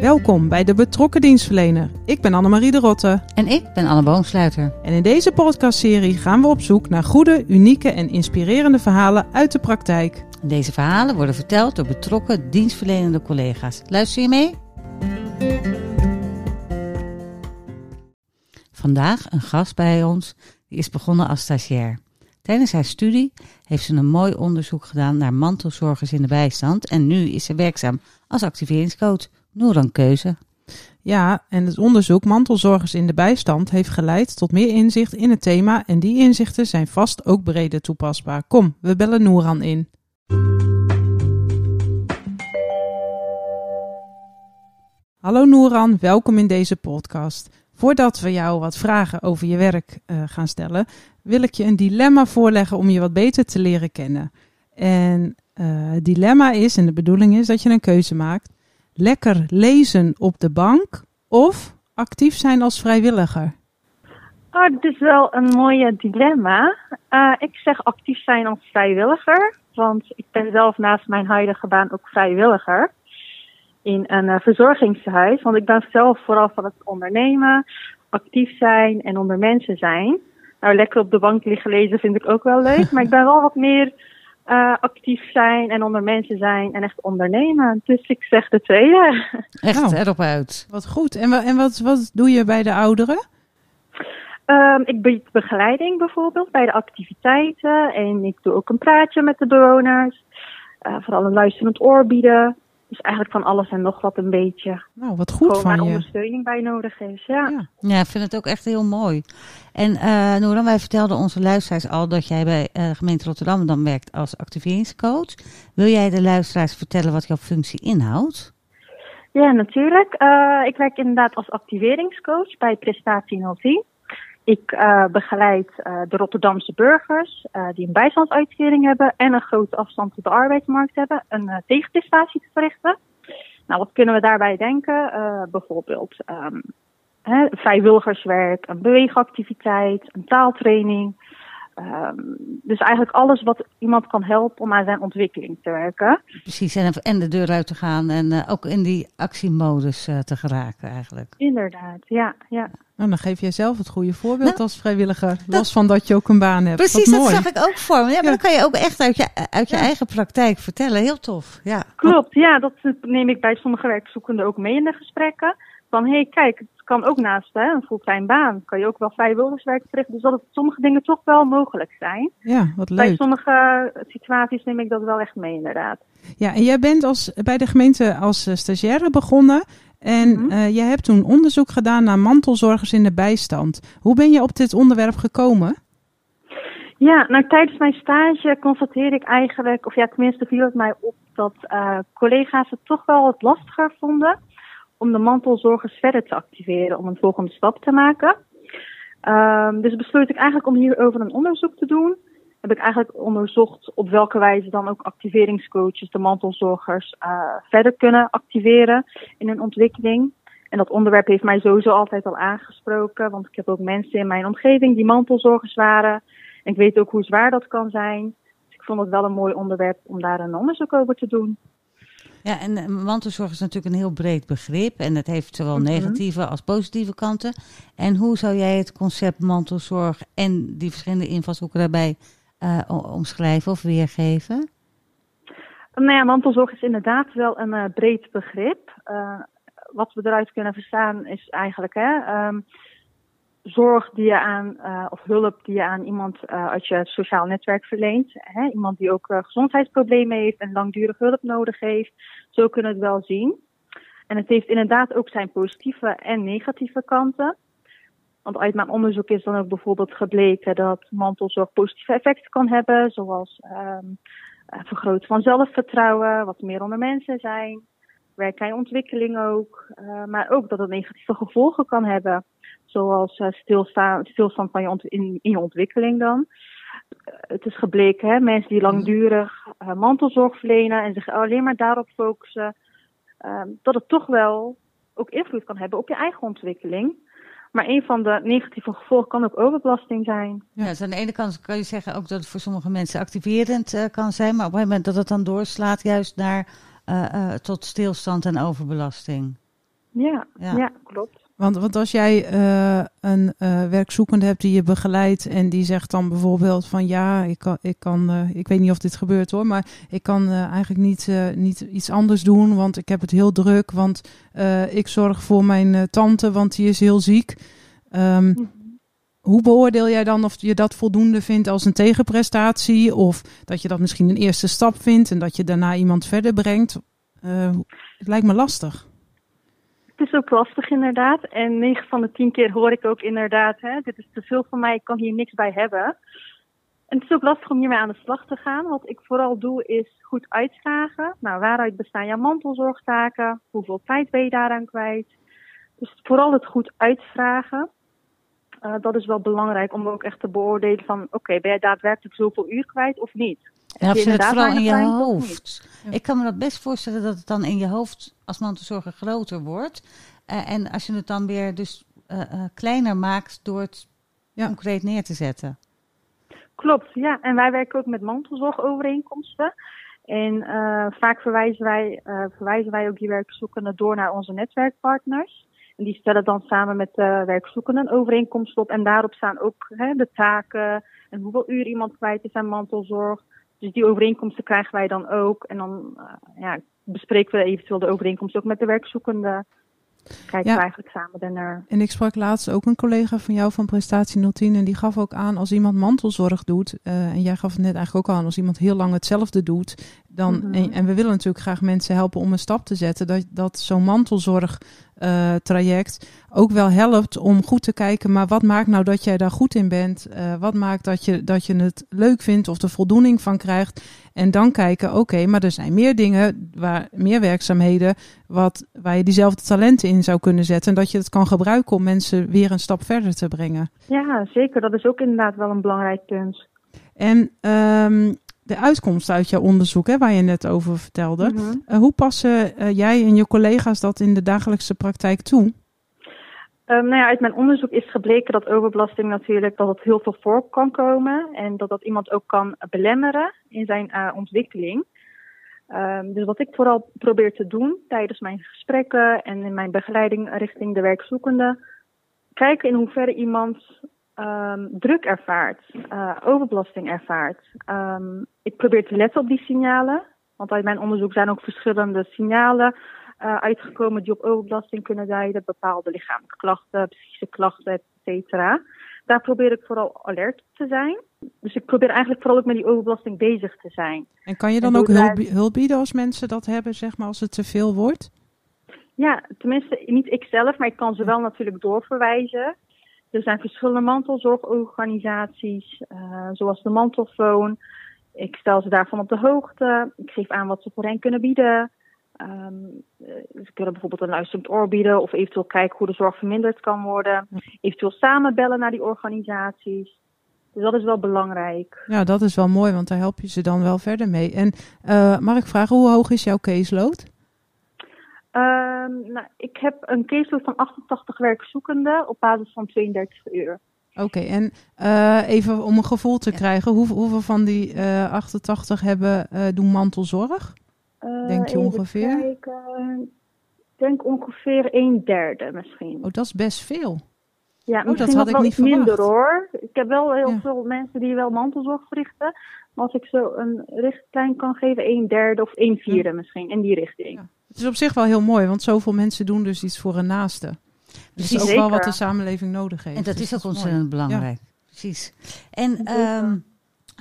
Welkom bij de Betrokken Dienstverlener. Ik ben Annemarie de Rotte. En ik ben Anne Boomsluiter. En in deze podcastserie gaan we op zoek naar goede, unieke en inspirerende verhalen uit de praktijk. Deze verhalen worden verteld door betrokken dienstverlenende collega's. Luister je mee? Vandaag een gast bij ons die is begonnen als stagiair. Tijdens haar studie heeft ze een mooi onderzoek gedaan naar mantelzorgers in de bijstand en nu is ze werkzaam als activeringscoach. Noeran Keuze. Ja, en het onderzoek Mantelzorgers in de bijstand heeft geleid tot meer inzicht in het thema en die inzichten zijn vast ook breder toepasbaar. Kom, we bellen Noeran in. Hallo Noeran, welkom in deze podcast. Voordat we jou wat vragen over je werk uh, gaan stellen, wil ik je een dilemma voorleggen om je wat beter te leren kennen. En uh, het dilemma is, en de bedoeling is dat je een keuze maakt, lekker lezen op de bank of actief zijn als vrijwilliger? Oh, dat is wel een mooie dilemma. Uh, ik zeg actief zijn als vrijwilliger, want ik ben zelf naast mijn huidige baan ook vrijwilliger in een uh, verzorgingshuis. Want ik ben zelf vooral van het ondernemen, actief zijn en onder mensen zijn. Nou, lekker op de bank liggen lezen vind ik ook wel leuk, maar ik ben wel wat meer uh, actief zijn en onder mensen zijn en echt ondernemen. Dus ik zeg de tweede. Echt nou, erop uit. Wat goed. En, en wat, wat doe je bij de ouderen? Um, ik bied begeleiding bijvoorbeeld bij de activiteiten. En ik doe ook een praatje met de bewoners. Uh, vooral een luisterend oor bieden. Dus eigenlijk van alles en nog wat een beetje. Nou, wat goed Gewoon van je. ondersteuning bij nodig is, ja. Ja, ja ik vind het ook echt heel mooi. En uh, Noran, wij vertelden onze luisteraars al dat jij bij uh, gemeente Rotterdam dan werkt als activeringscoach. Wil jij de luisteraars vertellen wat jouw functie inhoudt? Ja, natuurlijk. Uh, ik werk inderdaad als activeringscoach bij Prestatie 010. Ik uh, begeleid uh, de Rotterdamse burgers uh, die een bijstandsuitkering hebben en een grote afstand tot de arbeidsmarkt hebben, een tegenprestatie te verrichten. Nou, wat kunnen we daarbij denken? bijvoorbeeld um, hè, vrijwilligerswerk, een beweegactiviteit, een taaltraining. Um, dus eigenlijk alles wat iemand kan helpen om aan zijn ontwikkeling te werken. Precies, en, en de deur uit te gaan en uh, ook in die actiemodus uh, te geraken eigenlijk. Inderdaad, ja. ja. Nou, dan geef jij zelf het goede voorbeeld nou, als vrijwilliger, dat, los van dat je ook een baan hebt. Precies, dat zag ik ook voor me. Ja, maar ja. dan kan je ook echt uit je, uit je ja. eigen praktijk vertellen. Heel tof, ja. Klopt, ja, dat neem ik bij sommige werkzoekenden ook mee in de gesprekken. Van, hé, hey, kijk, het kan ook naast hè, een fulltime baan. Kan je ook wel vrijwilligerswerk verrichten. Dus dat het sommige dingen toch wel mogelijk zijn. Ja, wat leuk. Bij sommige situaties neem ik dat wel echt mee, inderdaad. Ja, en jij bent als, bij de gemeente als uh, stagiaire begonnen. En mm -hmm. uh, jij hebt toen onderzoek gedaan naar mantelzorgers in de bijstand. Hoe ben je op dit onderwerp gekomen? Ja, nou tijdens mijn stage constateerde ik eigenlijk, of ja tenminste viel het mij op, dat uh, collega's het toch wel wat lastiger vonden om de mantelzorgers verder te activeren om een volgende stap te maken. Um, dus besloot ik eigenlijk om hierover een onderzoek te doen. Heb ik eigenlijk onderzocht op welke wijze dan ook activeringscoaches de mantelzorgers uh, verder kunnen activeren in hun ontwikkeling. En dat onderwerp heeft mij sowieso altijd al aangesproken, want ik heb ook mensen in mijn omgeving die mantelzorgers waren. En ik weet ook hoe zwaar dat kan zijn. Dus ik vond het wel een mooi onderwerp om daar een onderzoek over te doen. Ja, en mantelzorg is natuurlijk een heel breed begrip en het heeft zowel negatieve als positieve kanten. En hoe zou jij het concept mantelzorg en die verschillende invalshoeken daarbij uh, omschrijven of weergeven? Nou ja, mantelzorg is inderdaad wel een uh, breed begrip. Uh, wat we eruit kunnen verstaan is eigenlijk hè, um, zorg die je aan, uh, of hulp die je aan iemand uh, uit je sociaal netwerk verleent. Hè? Iemand die ook uh, gezondheidsproblemen heeft en langdurig hulp nodig heeft. Zo kunnen we het wel zien. En het heeft inderdaad ook zijn positieve en negatieve kanten. Want uit mijn onderzoek is dan ook bijvoorbeeld gebleken dat mantelzorg positieve effecten kan hebben. Zoals um, vergroten van zelfvertrouwen, wat meer onder mensen zijn. Werk je ontwikkeling ook. maar ook dat het negatieve gevolgen kan hebben zoals stilstaan, stilstand van je ont in, in je ontwikkeling dan. Uh, het is gebleken, hè, mensen die langdurig uh, mantelzorg verlenen en zich alleen maar daarop focussen, dat het toch wel ook invloed kan hebben op je eigen ontwikkeling. Maar een van de negatieve gevolgen kan ook overbelasting zijn. Ja, dus aan de ene kant kan je zeggen ook dat het voor sommige mensen activerend kan zijn, maar op een moment dat het dan doorslaat juist naar tot stilstand en overbelasting. Ja, Ja. ja. klopt. Want, want als jij eh, een eh, werkzoekende hebt die je begeleidt en die zegt dan bijvoorbeeld van ja, ik kan, ik, kan eh, ik weet niet of dit gebeurt hoor, maar ik kan eigenlijk niet, niet iets anders doen, want ik heb het heel druk, want ik zorg voor mijn tante, want die is heel ziek. Ehm, hoe beoordeel jij dan of je dat voldoende vindt als een tegenprestatie of dat je dat misschien een eerste stap vindt en dat je daarna iemand verder brengt? Het lijkt me lastig. Het is ook lastig inderdaad. En 9 van de 10 keer hoor ik ook inderdaad, hè, dit is te veel voor mij, ik kan hier niks bij hebben. En het is ook lastig om hiermee aan de slag te gaan. Wat ik vooral doe is goed uitvragen. Nou, waaruit bestaan jouw mantelzorgtaken? Hoeveel tijd ben je daaraan kwijt? Dus vooral het goed uitvragen. Eh, dat is wel belangrijk om ook echt te beoordelen van, oké, ben jij daadwerkelijk zoveel uur kwijt of niet? En of je het vooral in je hoofd. Ik kan me dat best voorstellen dat het dan in je hoofd als mantelzorger groter wordt. Eh, en als je het dan weer dus eh, eh, kleiner maakt door het Ja. concreet neer te zetten. Klopt, ja. En wij werken ook met mantelzorgovereenkomsten. En vaak verwijzen wij, verwijzen wij ook die werkzoekenden door naar onze netwerkpartners. En die stellen dan samen met de werkzoekenden een overeenkomst op. En daarop staan ook hè, de taken en hoeveel uur iemand kwijt is aan mantelzorg. Dus die overeenkomsten krijgen wij dan ook. En dan eh, ja, bespreken we eventueel de overeenkomst ook met de werkzoekende. Kijken Ja. we eigenlijk samen daarnaar. En ik sprak laatst ook een collega van jou van Prestatie 010 en die gaf ook aan als iemand mantelzorg doet, eh, en jij gaf het net eigenlijk ook aan, als iemand heel lang hetzelfde doet, dan, Mhm. en, en we willen natuurlijk graag mensen helpen om een stap te zetten, dat, dat zo'n mantelzorg eh, traject ook wel helpt om goed te kijken, maar wat maakt nou dat jij daar goed in bent? Eh, wat maakt dat je, dat je het leuk vindt of de voldoening van krijgt? En dan kijken, oké, maar er zijn meer dingen, waar, meer werkzaamheden wat, waar je diezelfde talenten in zou kunnen zetten. En dat je het kan gebruiken om mensen weer een stap verder te brengen. Ja, zeker. Dat is ook inderdaad wel een belangrijk punt. En ehm, de uitkomst uit jouw onderzoek, hè, waar je net over vertelde. Mhm. eh, hoe passen eh, jij en je collega's dat in de dagelijkse praktijk toe? Um, nou ja, uit mijn onderzoek is gebleken dat overbelasting natuurlijk dat het heel veel voor kan komen en dat dat iemand ook kan belemmeren in zijn uh, ontwikkeling. Um, dus wat ik vooral probeer te doen tijdens mijn gesprekken en in mijn begeleiding richting de werkzoekende, kijken in hoeverre iemand um, druk ervaart, uh, overbelasting ervaart. Um, ik probeer te letten op die signalen, want uit mijn onderzoek zijn ook verschillende signalen uh, uitgekomen die op overbelasting kunnen duiden. Bepaalde lichamelijke klachten, psychische klachten, et cetera. Daar probeer ik vooral alert op te zijn. Dus ik probeer eigenlijk vooral ook met die overbelasting bezig te zijn. En kan je dan ook hulp, hulp, bieden als mensen dat hebben, zeg maar, als het te veel wordt? Ja, tenminste niet ikzelf, maar ik kan ze wel natuurlijk doorverwijzen. Er zijn verschillende mantelzorgorganisaties, uh, zoals de Mantelfoon. Ik stel ze daarvan op de hoogte. Ik geef aan wat ze voor hen kunnen bieden. Um, ze kunnen bijvoorbeeld een luisterend oor bieden of eventueel kijken hoe de zorg verminderd kan worden. Eventueel samen bellen naar die organisaties. Dus dat is wel belangrijk. Ja, dat is wel mooi, want daar help je ze dan wel verder mee. En uh, mag ik vragen, hoe hoog is jouw caseload? Um, nou, ik heb een caseload van 88 werkzoekenden op basis van 32 uur. Oké, okay, en uh, even om een gevoel te ja. krijgen, hoe, hoeveel van die uh, 88 hebben, uh, doen mantelzorg? Denk je ongeveer? Ik denk ongeveer een derde misschien. Oh, dat is best veel. Ja, oh, dat had ik niet minder verwacht. hoor. Ik heb wel heel ja. veel mensen die wel mantelzorg verrichten. Maar als ik zo een richtlijn kan geven, een derde of een vierde ja. misschien in die richting. Is op zich wel heel mooi, want zoveel mensen doen dus iets voor een naaste. Dus dat is ook wel wat de samenleving nodig heeft. En dat dus is ook ontzettend belangrijk. Precies. En um,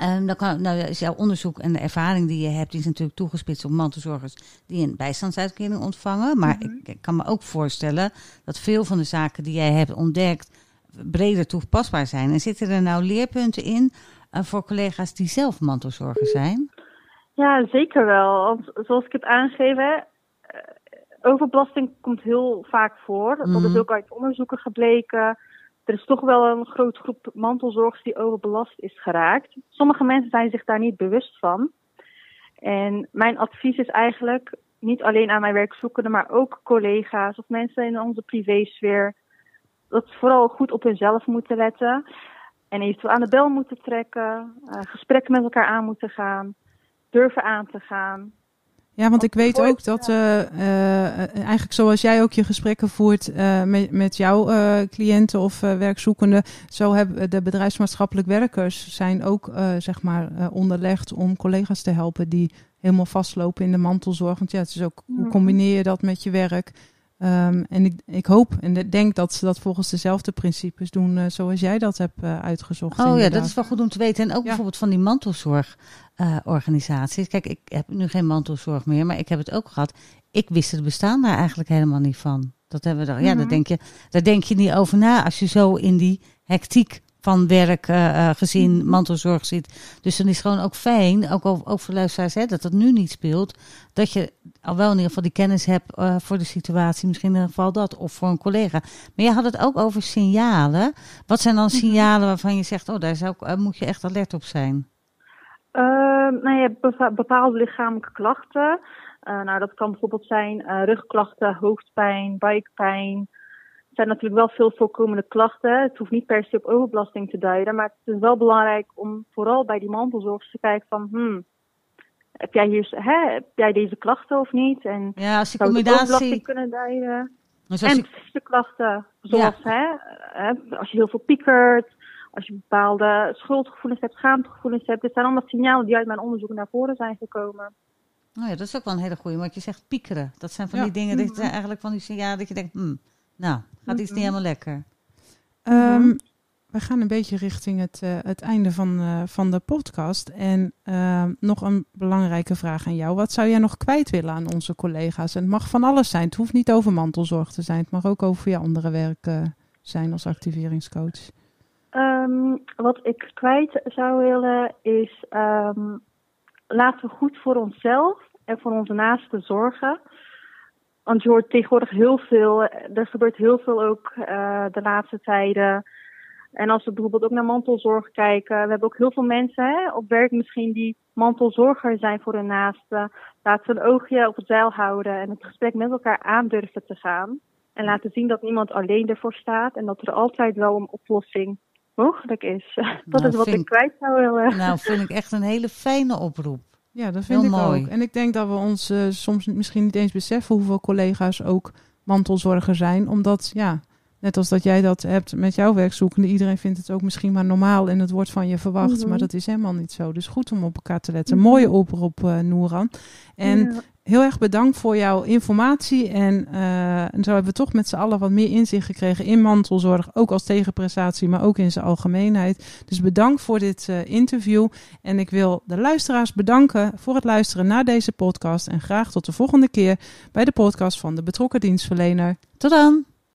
Um, dan kan, nou, is jouw onderzoek en de ervaring die je hebt, die is natuurlijk toegespitst op mantelzorgers die een bijstandsuitkering ontvangen. Maar mm-hmm. ik, ik, kan me ook voorstellen dat veel van de zaken die jij hebt ontdekt breder toepasbaar zijn. En zitten er nou leerpunten in uh, voor collega's die zelf mantelzorger zijn? Ja, zeker wel. Want zoals ik het aangeef, overbelasting komt heel vaak voor. Dat mm-hmm. is ook uit onderzoeken gebleken er is toch wel een grote groep mantelzorgers die overbelast is geraakt. Sommige mensen zijn zich daar niet bewust van. En mijn advies is eigenlijk niet alleen aan mijn werkzoekenden, maar ook collega's of mensen in onze privésfeer. Dat ze vooral goed op hunzelf moeten letten. En eventueel aan de bel moeten trekken. Uh, gesprekken met elkaar aan moeten gaan. Durven aan te gaan. Ja, want ik weet ook dat uh, uh, eigenlijk zoals jij ook je gesprekken voert uh, met, met jouw cliënten of werkzoekenden, zo hebben de bedrijfsmaatschappelijk werkers zijn ook zeg maar onderlegd om collega's te helpen die helemaal vastlopen in de mantelzorg. Want ja, het is ook hoe combineer je dat met je werk? Um, en ik, ik, hoop en denk dat ze dat volgens dezelfde principes doen uh, zoals jij dat hebt uh, uitgezocht. Oh inderdaad. ja, dat is wel goed om te weten. En ook bijvoorbeeld van die mantelzorgorganisaties. Uh, Kijk, ik heb nu geen mantelzorg meer, maar ik heb het ook gehad. Ik wist het bestaan daar eigenlijk helemaal niet van. Dat hebben we dan. Ja, daar mhm. denk, je, daar denk je niet over na als je zo in die hectiek van werk, uh, gezin, mhm. mantelzorg zit. Dus dan is het gewoon ook fijn, ook, ook voor luisteraars, hè, dat dat nu niet speelt. Dat je al wel in ieder geval die kennis hebt uh, voor de situatie. Misschien in ieder geval dat, of voor een collega. Maar je had het ook over signalen. Wat zijn dan mhm. signalen waarvan je zegt, oh, daar zou, uh, moet je echt alert op zijn? nou ja, bepaalde lichamelijke klachten. nou, dat kan bijvoorbeeld zijn rugklachten, hoofdpijn, buikpijn zijn natuurlijk wel veel voorkomende klachten. Het hoeft niet per se op overbelasting te duiden, maar het is wel belangrijk om vooral bij die mantelzorg te kijken van, hmm, heb jij, hier, hè, heb jij deze klachten of niet? En ja, als die combinatie... kunnen duiden. Dus en fysieke klachten, zoals hè, als je heel veel piekert, als je bepaalde schuldgevoelens hebt, schaamtegevoelens hebt. Dit zijn allemaal signalen die uit mijn onderzoek naar voren zijn gekomen. Nou ja, dat is ook wel een hele goede, want je zegt piekeren. Dat zijn van die dingen, dat zijn eigenlijk van die signalen dat je denkt, hmm, nou, gaat iets niet helemaal lekker. Um, we gaan een beetje richting het, uh, het einde van, uh, van de podcast. En uh, nog een belangrijke vraag aan jou. Wat zou jij nog kwijt willen aan onze collega's? En het mag van alles zijn. Het hoeft niet over mantelzorg te zijn. Het mag ook over je andere werk zijn als activeringscoach. Um, wat ik kwijt zou willen is... Um, laten we goed voor onszelf en voor onze naasten zorgen. Want je hoort tegenwoordig heel veel, er gebeurt heel veel ook uh, de laatste tijden. En als we bijvoorbeeld ook naar mantelzorg kijken, we hebben ook heel veel mensen hè, op werk misschien die mantelzorger zijn voor hun naasten. Laten we een oogje op het zeil houden en het gesprek met elkaar aandurven te gaan. En laten zien dat niemand alleen ervoor staat en dat er altijd wel een oplossing mogelijk is. dat nou, is wat ik kwijt zou willen. Nou, vind ik echt een hele fijne oproep. Ja, dat vind ik mooi. ook. En ik denk dat we ons uh, soms misschien niet eens beseffen hoeveel collega's ook mantelzorger zijn. Omdat, ja, net als dat jij dat hebt met jouw werkzoekende, iedereen vindt het ook misschien maar normaal en het wordt van je verwacht. Maar mhm. dat is helemaal niet zo. Dus goed om op elkaar te letten. Mhm. Mooie oproep, uh, Noeran. En heel erg bedankt voor jouw informatie. En, uh, en zo hebben we toch met z'n allen wat meer inzicht gekregen in mantelzorg. Ook als tegenprestatie, maar ook in zijn algemeenheid. Dus bedankt voor dit uh, interview. En ik wil de luisteraars bedanken voor het luisteren naar deze podcast. En graag tot de volgende keer bij de podcast van de betrokken dienstverlener. Tot dan!